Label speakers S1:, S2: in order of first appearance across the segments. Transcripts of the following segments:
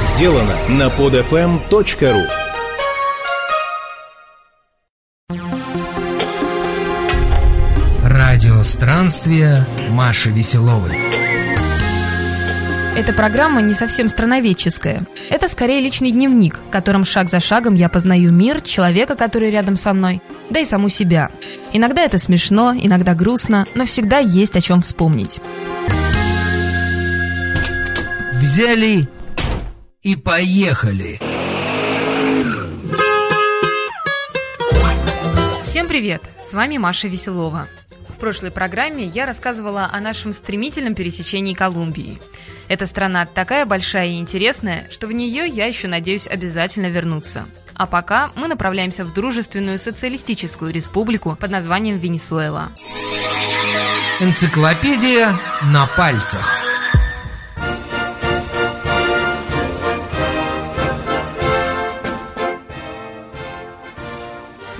S1: сделано на podfm.ru
S2: Радио странствия Маши Веселовой.
S3: Эта программа не совсем страноведческая. Это скорее личный дневник, в котором шаг за шагом я познаю мир, человека, который рядом со мной, да и саму себя. Иногда это смешно, иногда грустно, но всегда есть о чем вспомнить.
S2: Взяли и поехали.
S3: Всем привет! С вами Маша Веселова. В прошлой программе я рассказывала о нашем стремительном пересечении Колумбии. Эта страна такая большая и интересная, что в нее я еще надеюсь обязательно вернуться. А пока мы направляемся в дружественную социалистическую республику под названием Венесуэла.
S2: Энциклопедия на пальцах.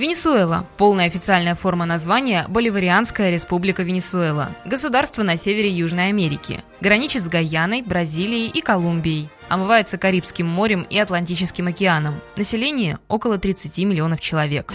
S3: Венесуэла. Полная официальная форма названия – Боливарианская республика Венесуэла. Государство на севере Южной Америки. Граничит с Гаяной, Бразилией и Колумбией. Омывается Карибским морем и Атлантическим океаном. Население – около 30 миллионов человек.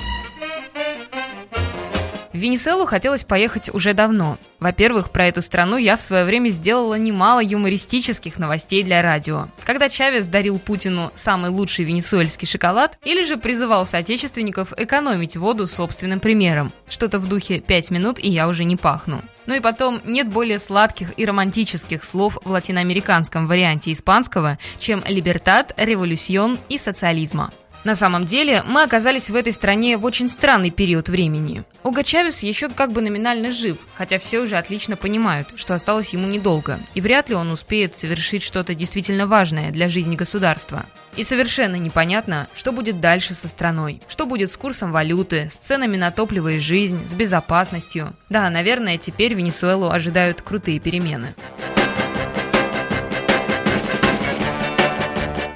S3: В Венесуэлу хотелось поехать уже давно. Во-первых, про эту страну я в свое время сделала немало юмористических новостей для радио. Когда Чавес дарил Путину самый лучший венесуэльский шоколад, или же призывал соотечественников экономить воду собственным примером. Что-то в духе «пять минут, и я уже не пахну». Ну и потом, нет более сладких и романтических слов в латиноамериканском варианте испанского, чем «либертат», «революцион» и «социализма». На самом деле, мы оказались в этой стране в очень странный период времени. Уго Чавес еще как бы номинально жив, хотя все уже отлично понимают, что осталось ему недолго, и вряд ли он успеет совершить что-то действительно важное для жизни государства. И совершенно непонятно, что будет дальше со страной, что будет с курсом валюты, с ценами на топливо и жизнь, с безопасностью. Да, наверное, теперь Венесуэлу ожидают крутые перемены.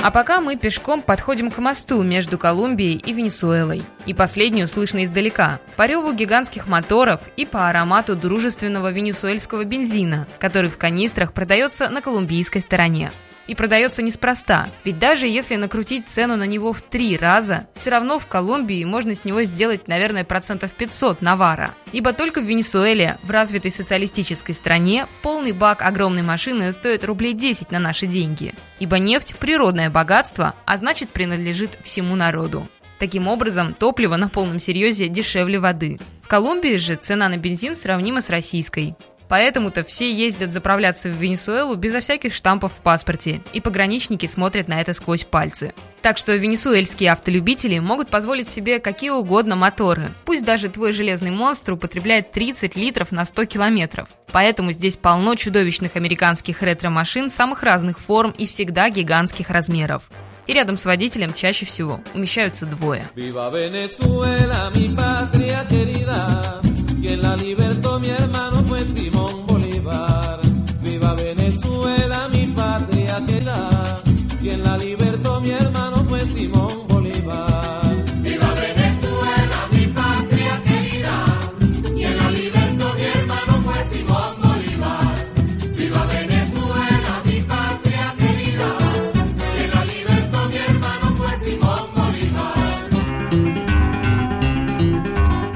S3: А пока мы пешком подходим к мосту между Колумбией и Венесуэлой. И последнюю слышно издалека, по реву гигантских моторов и по аромату дружественного венесуэльского бензина, который в канистрах продается на колумбийской стороне. И продается неспроста, ведь даже если накрутить цену на него в три раза, все равно в Колумбии можно с него сделать, наверное, процентов 500 навара. Ибо только в Венесуэле, в развитой социалистической стране, полный бак огромной машины стоит рублей 10 на наши деньги. Ибо нефть – природное богатство, а значит принадлежит всему народу. Таким образом, топливо на полном серьезе дешевле воды. В Колумбии же цена на бензин сравнима с российской. Поэтому-то все ездят заправляться в Венесуэлу безо всяких штампов в паспорте, и пограничники смотрят на это сквозь пальцы. Так что венесуэльские автолюбители могут позволить себе какие угодно моторы. Пусть даже твой железный монстр употребляет 30 литров на 100 километров. Поэтому здесь полно чудовищных американских ретро-машин самых разных форм и всегда гигантских размеров и рядом с водителем чаще всего умещаются двое.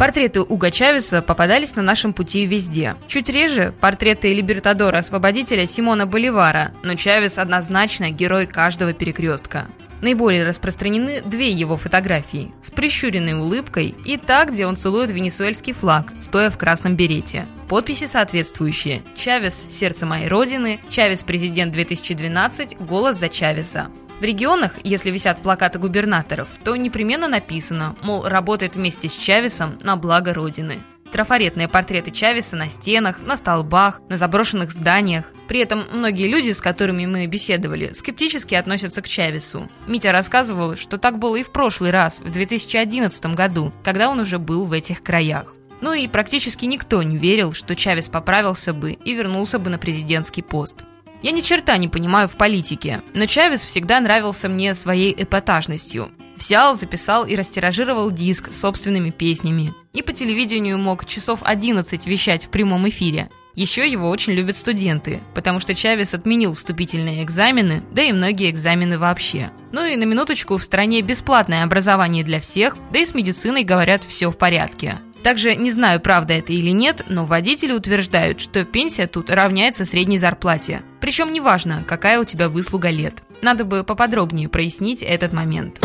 S3: Портреты Уга Чавеса попадались на нашем пути везде. Чуть реже – портреты либертадора-освободителя Симона Боливара, но Чавес однозначно герой каждого перекрестка. Наиболее распространены две его фотографии – с прищуренной улыбкой и та, где он целует венесуэльский флаг, стоя в красном берете. Подписи соответствующие – Чавес – сердце моей родины, Чавес – президент 2012, голос за Чавеса. В регионах, если висят плакаты губернаторов, то непременно написано, мол, работает вместе с Чавесом на благо Родины. Трафаретные портреты Чавеса на стенах, на столбах, на заброшенных зданиях. При этом многие люди, с которыми мы беседовали, скептически относятся к Чавесу. Митя рассказывал, что так было и в прошлый раз, в 2011 году, когда он уже был в этих краях. Ну и практически никто не верил, что Чавес поправился бы и вернулся бы на президентский пост. Я ни черта не понимаю в политике, но Чавес всегда нравился мне своей эпатажностью. Взял, записал и растиражировал диск собственными песнями. И по телевидению мог часов 11 вещать в прямом эфире. Еще его очень любят студенты, потому что Чавес отменил вступительные экзамены, да и многие экзамены вообще. Ну и на минуточку в стране бесплатное образование для всех, да и с медициной говорят все в порядке. Также не знаю, правда это или нет, но водители утверждают, что пенсия тут равняется средней зарплате. Причем неважно, какая у тебя выслуга лет. Надо бы поподробнее прояснить этот момент.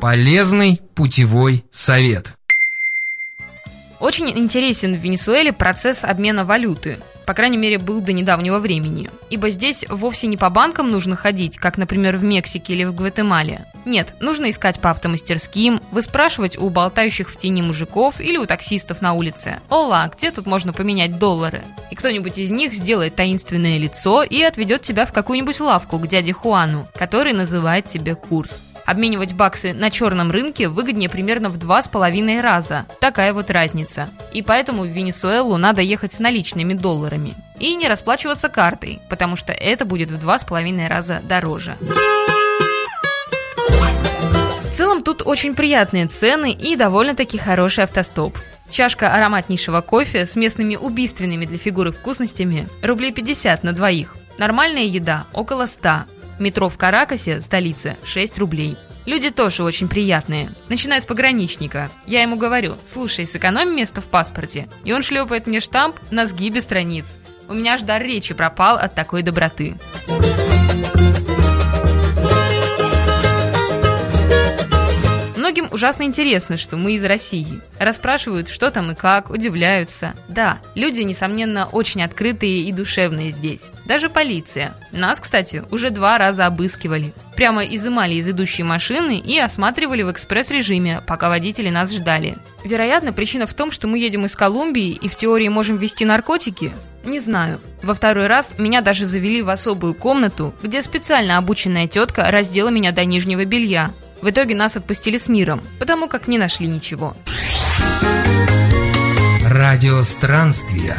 S2: Полезный путевой совет.
S3: Очень интересен в Венесуэле процесс обмена валюты. По крайней мере, был до недавнего времени. Ибо здесь вовсе не по банкам нужно ходить, как, например, в Мексике или в Гватемале. Нет, нужно искать по автомастерским, выспрашивать у болтающих в тени мужиков или у таксистов на улице. Ола, где тут можно поменять доллары? И кто-нибудь из них сделает таинственное лицо и отведет тебя в какую-нибудь лавку к дяде Хуану, который называет тебе курс. Обменивать баксы на черном рынке выгоднее примерно в два с половиной раза. Такая вот разница. И поэтому в Венесуэлу надо ехать с наличными долларами. И не расплачиваться картой, потому что это будет в два с половиной раза дороже. В целом тут очень приятные цены и довольно-таки хороший автостоп. Чашка ароматнейшего кофе с местными убийственными для фигуры вкусностями рублей 50 на двоих. Нормальная еда около 100, Метро в Каракасе, столице, 6 рублей. Люди тоже очень приятные. Начиная с пограничника. Я ему говорю, слушай, сэкономь место в паспорте. И он шлепает мне штамп на сгибе страниц. У меня аж дар речи пропал от такой доброты. Многим ужасно интересно, что мы из России. Расспрашивают, что там и как, удивляются. Да, люди, несомненно, очень открытые и душевные здесь. Даже полиция. Нас, кстати, уже два раза обыскивали. Прямо изымали из идущей машины и осматривали в экспресс-режиме, пока водители нас ждали. Вероятно, причина в том, что мы едем из Колумбии и в теории можем вести наркотики? Не знаю. Во второй раз меня даже завели в особую комнату, где специально обученная тетка раздела меня до нижнего белья. В итоге нас отпустили с миром, потому как не нашли ничего.
S2: Радиостранствия.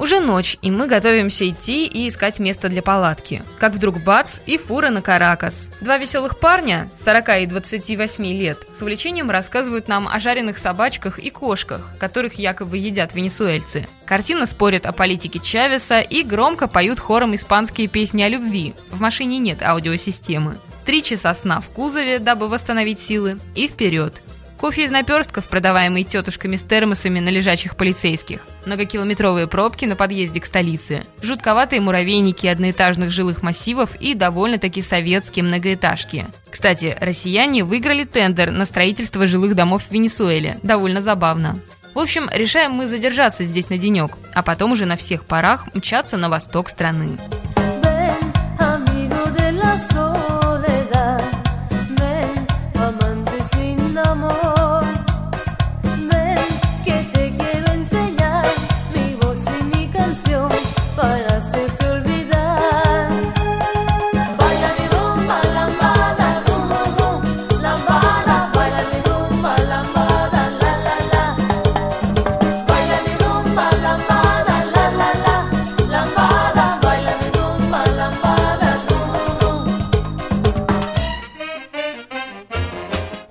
S3: Уже ночь, и мы готовимся идти и искать место для палатки. Как вдруг бац, и фура на Каракас. Два веселых парня, 40 и 28 лет, с увлечением рассказывают нам о жареных собачках и кошках, которых якобы едят венесуэльцы. Картина спорит о политике Чавеса и громко поют хором испанские песни о любви. В машине нет аудиосистемы. Три часа сна в кузове, дабы восстановить силы, и вперед. Кофе из наперстков, продаваемый тетушками с термосами на лежачих полицейских. Многокилометровые пробки на подъезде к столице. Жутковатые муравейники одноэтажных жилых массивов и довольно-таки советские многоэтажки. Кстати, россияне выиграли тендер на строительство жилых домов в Венесуэле. Довольно забавно. В общем, решаем мы задержаться здесь на денек, а потом уже на всех парах мчаться на восток страны.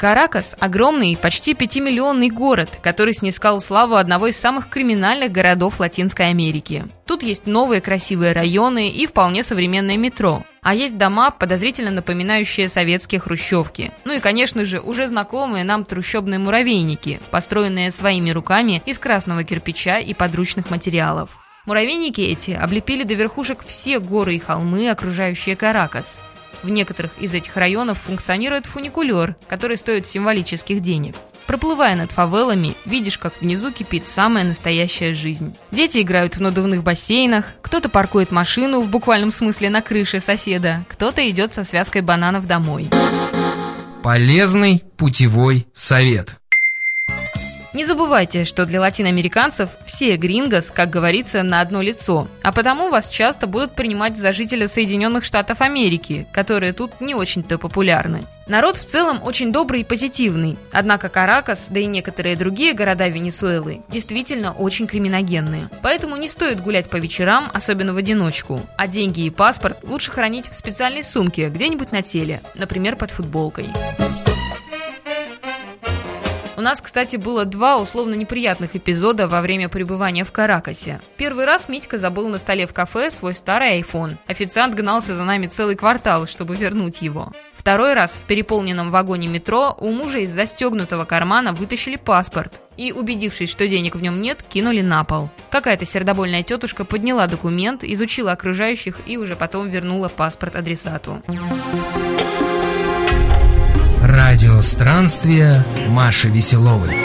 S3: Каракас – огромный, почти пятимиллионный город, который снискал славу одного из самых криминальных городов Латинской Америки. Тут есть новые красивые районы и вполне современное метро. А есть дома, подозрительно напоминающие советские хрущевки. Ну и, конечно же, уже знакомые нам трущобные муравейники, построенные своими руками из красного кирпича и подручных материалов. Муравейники эти облепили до верхушек все горы и холмы, окружающие Каракас – в некоторых из этих районов функционирует фуникулер, который стоит символических денег. Проплывая над фавелами, видишь, как внизу кипит самая настоящая жизнь. Дети играют в надувных бассейнах, кто-то паркует машину в буквальном смысле на крыше соседа, кто-то идет со связкой бананов домой.
S2: Полезный путевой совет.
S3: Не забывайте, что для латиноамериканцев все грингос, как говорится, на одно лицо, а потому вас часто будут принимать за жителя Соединенных Штатов Америки, которые тут не очень-то популярны. Народ в целом очень добрый и позитивный, однако Каракас, да и некоторые другие города Венесуэлы, действительно очень криминогенные. Поэтому не стоит гулять по вечерам, особенно в одиночку, а деньги и паспорт лучше хранить в специальной сумке где-нибудь на теле, например, под футболкой. У нас, кстати, было два условно неприятных эпизода во время пребывания в Каракасе. Первый раз Митька забыл на столе в кафе свой старый iPhone. Официант гнался за нами целый квартал, чтобы вернуть его. Второй раз в переполненном вагоне метро у мужа из застегнутого кармана вытащили паспорт и, убедившись, что денег в нем нет, кинули на пол. Какая-то сердобольная тетушка подняла документ, изучила окружающих и уже потом вернула паспорт адресату.
S2: Радио странствия Маши Веселовой.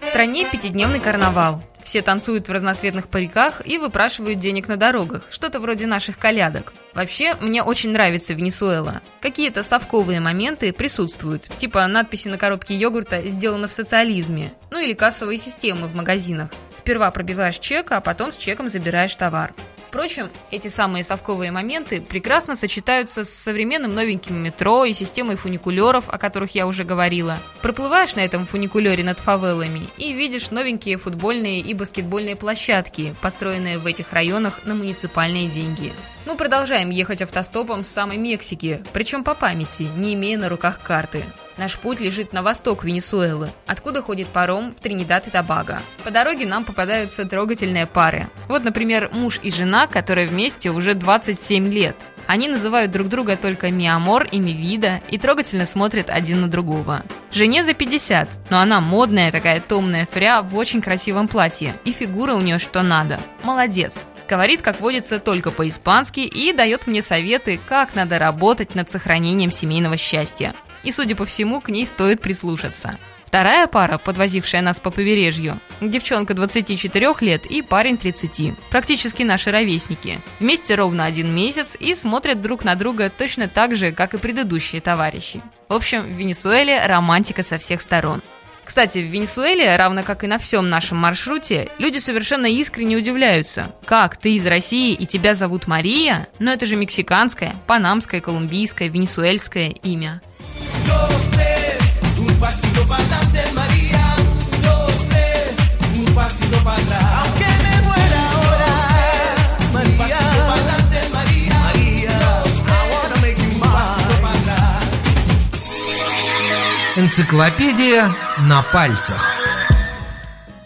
S3: В стране пятидневный карнавал. Все танцуют в разноцветных париках и выпрашивают денег на дорогах, что-то вроде наших колядок. Вообще, мне очень нравится Венесуэла. Какие-то совковые моменты присутствуют, типа надписи на коробке йогурта «Сделано в социализме», ну или кассовые системы в магазинах. Сперва пробиваешь чек, а потом с чеком забираешь товар. Впрочем, эти самые совковые моменты прекрасно сочетаются с современным новеньким метро и системой фуникулеров, о которых я уже говорила. Проплываешь на этом фуникулере над фавелами и видишь новенькие футбольные и баскетбольные площадки, построенные в этих районах на муниципальные деньги. Мы продолжаем ехать автостопом с самой Мексики, причем по памяти, не имея на руках карты. Наш путь лежит на восток Венесуэлы, откуда ходит паром в Тринидад и Тобаго. По дороге нам попадаются трогательные пары. Вот, например, муж и жена, которые вместе уже 27 лет. Они называют друг друга только mi amor и mi vida и трогательно смотрят один на другого. Жене за 50, но она модная такая томная фря в очень красивом платье, и фигура у нее что надо. Молодец. Говорит, как водится, только по-испански и дает мне советы, как надо работать над сохранением семейного счастья. И, судя по всему, к ней стоит прислушаться. Вторая пара, подвозившая нас по побережью, девчонка 24 лет и парень 30, практически наши ровесники. Вместе ровно один месяц и смотрят друг на друга точно так же, как и предыдущие товарищи. В общем, в Венесуэле романтика со всех сторон. Кстати, в Венесуэле, равно как и на всем нашем маршруте, люди совершенно искренне удивляются. Как, ты из России и тебя зовут Мария? Но это же мексиканское, панамское, колумбийское, венесуэльское имя.
S2: Энциклопедия на пальцах.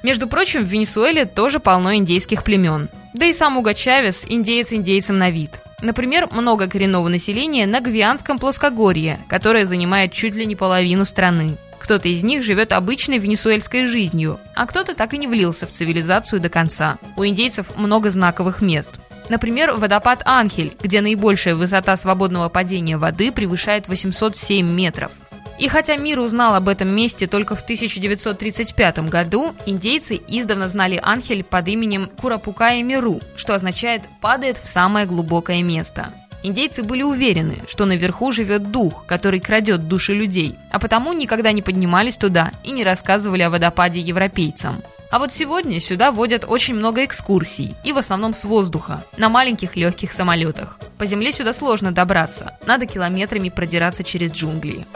S3: Между прочим, в Венесуэле тоже полно индейских племен. Да и сам Уго Чавес – индеец индейцем на вид. Например, много коренного населения на Гвианском плоскогорье, которое занимает чуть ли не половину страны. Кто-то из них живет обычной венесуэльской жизнью, а кто-то так и не влился в цивилизацию до конца. У индейцев много знаковых мест. Например, водопад Анхель, где наибольшая высота свободного падения воды превышает 807 метров. И хотя мир узнал об этом месте только в 1935 году, индейцы издавна знали Анхель под именем Курапукая Миру, что означает «падает в самое глубокое место». Индейцы были уверены, что наверху живет дух, который крадет души людей, а потому никогда не поднимались туда и не рассказывали о водопаде европейцам. А вот сегодня сюда водят очень много экскурсий, и в основном с воздуха, на маленьких легких самолетах. По земле сюда сложно добраться, надо километрами продираться через джунгли.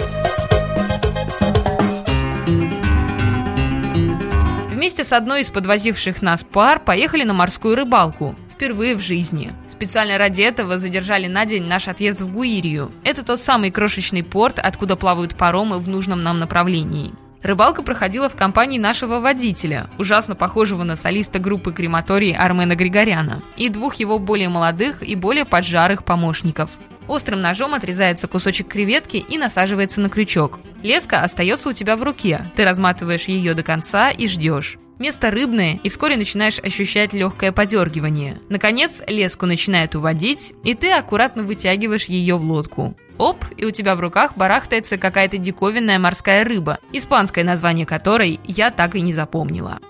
S3: Вместе с одной из подвозивших нас пар поехали на морскую рыбалку. Впервые в жизни. Специально ради этого задержали на день наш отъезд в Гуирию. Это тот самый крошечный порт, откуда плавают паромы в нужном нам направлении. Рыбалка проходила в компании нашего водителя, ужасно похожего на солиста группы крематории Армена Григоряна, и двух его более молодых и более поджарых помощников. Острым ножом отрезается кусочек креветки и насаживается на крючок. Леска остается у тебя в руке. Ты разматываешь ее до конца и ждешь. Место рыбное, и вскоре начинаешь ощущать легкое подергивание. Наконец, леску начинает уводить, и ты аккуратно вытягиваешь ее в лодку. Оп, и у тебя в руках барахтается какая-то диковинная морская рыба, испанское название которой я так и не запомнила.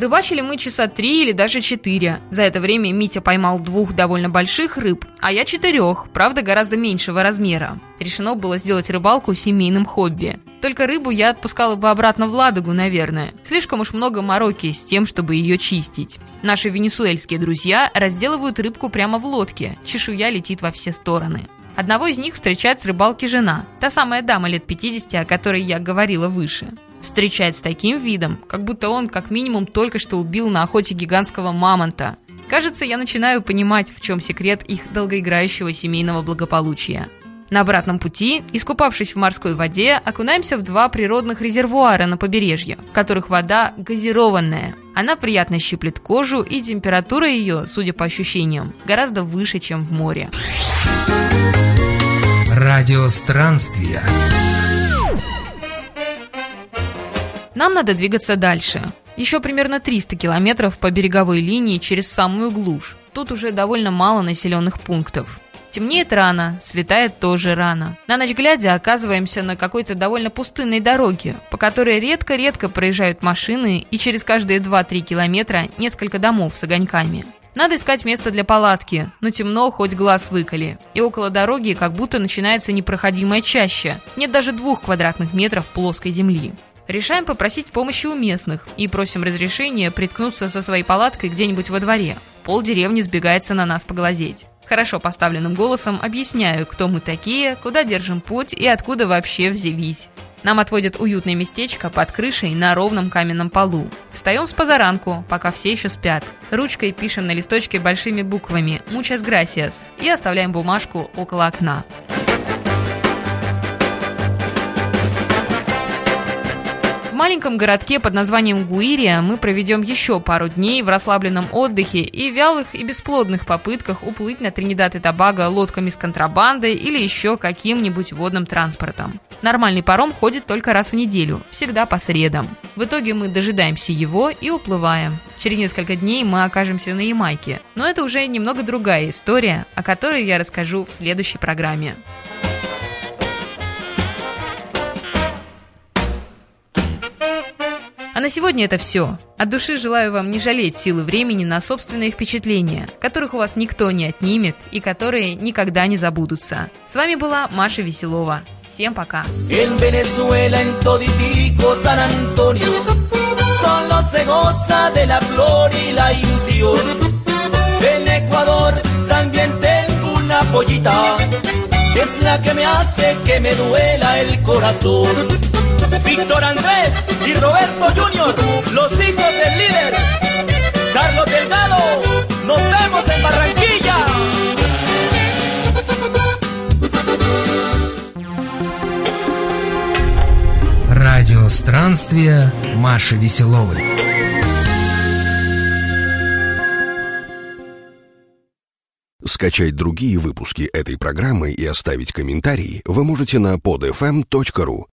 S3: Рыбачили мы часа три или даже четыре. За это время Митя поймал двух довольно больших рыб, а я четырех, правда гораздо меньшего размера. Решено было сделать рыбалку семейным хобби. Только рыбу я отпускала бы обратно в Ладогу, наверное. Слишком уж много мороки с тем, чтобы ее чистить. Наши венесуэльские друзья разделывают рыбку прямо в лодке, чешуя летит во все стороны. Одного из них встречает с рыбалки жена, та самая дама лет 50, о которой я говорила выше встречает с таким видом, как будто он как минимум только что убил на охоте гигантского мамонта. Кажется, я начинаю понимать, в чем секрет их долгоиграющего семейного благополучия. На обратном пути, искупавшись в морской воде, окунаемся в два природных резервуара на побережье, в которых вода газированная. Она приятно щиплет кожу, и температура ее, судя по ощущениям, гораздо выше, чем в море.
S2: Радиостранствия.
S3: Нам надо двигаться дальше. Еще примерно 300 километров по береговой линии через самую глушь. Тут уже довольно мало населенных пунктов. Темнеет рано, светает тоже рано. На ночь глядя оказываемся на какой-то довольно пустынной дороге, по которой редко-редко проезжают машины и через каждые 2-3 километра несколько домов с огоньками. Надо искать место для палатки, но темно, хоть глаз выколи. И около дороги как будто начинается непроходимая чаща. Нет даже двух квадратных метров плоской земли. Решаем попросить помощи у местных и просим разрешения приткнуться со своей палаткой где-нибудь во дворе. Пол деревни сбегается на нас поглазеть. Хорошо поставленным голосом объясняю, кто мы такие, куда держим путь и откуда вообще взялись. Нам отводят уютное местечко под крышей на ровном каменном полу. Встаем с позаранку, пока все еще спят. Ручкой пишем на листочке большими буквами «Muchas gracias» и оставляем бумажку около окна. Маленьком городке под названием Гуирия мы проведем еще пару дней в расслабленном отдыхе и вялых и бесплодных попытках уплыть на Тринидад и Тобаго лодками с контрабандой или еще каким-нибудь водным транспортом. Нормальный паром ходит только раз в неделю, всегда по средам. В итоге мы дожидаемся его и уплываем. Через несколько дней мы окажемся на Ямайке. Но это уже немного другая история, о которой я расскажу в следующей программе. А на сегодня это все. От души желаю вам не жалеть силы времени на собственные впечатления, которых у вас никто не отнимет и которые никогда не забудутся. С вами была Маша Веселова. Всем пока. es la que me hace que me duela el corazón. Víctor Andrés y Roberto Junior, los hijos del líder. Carlos Delgado, nos vemos en Barranquilla.
S2: Радио странствия Маши Веселовой.
S1: Скачать другие выпуски этой программы и оставить комментарии вы можете на podfm.ru.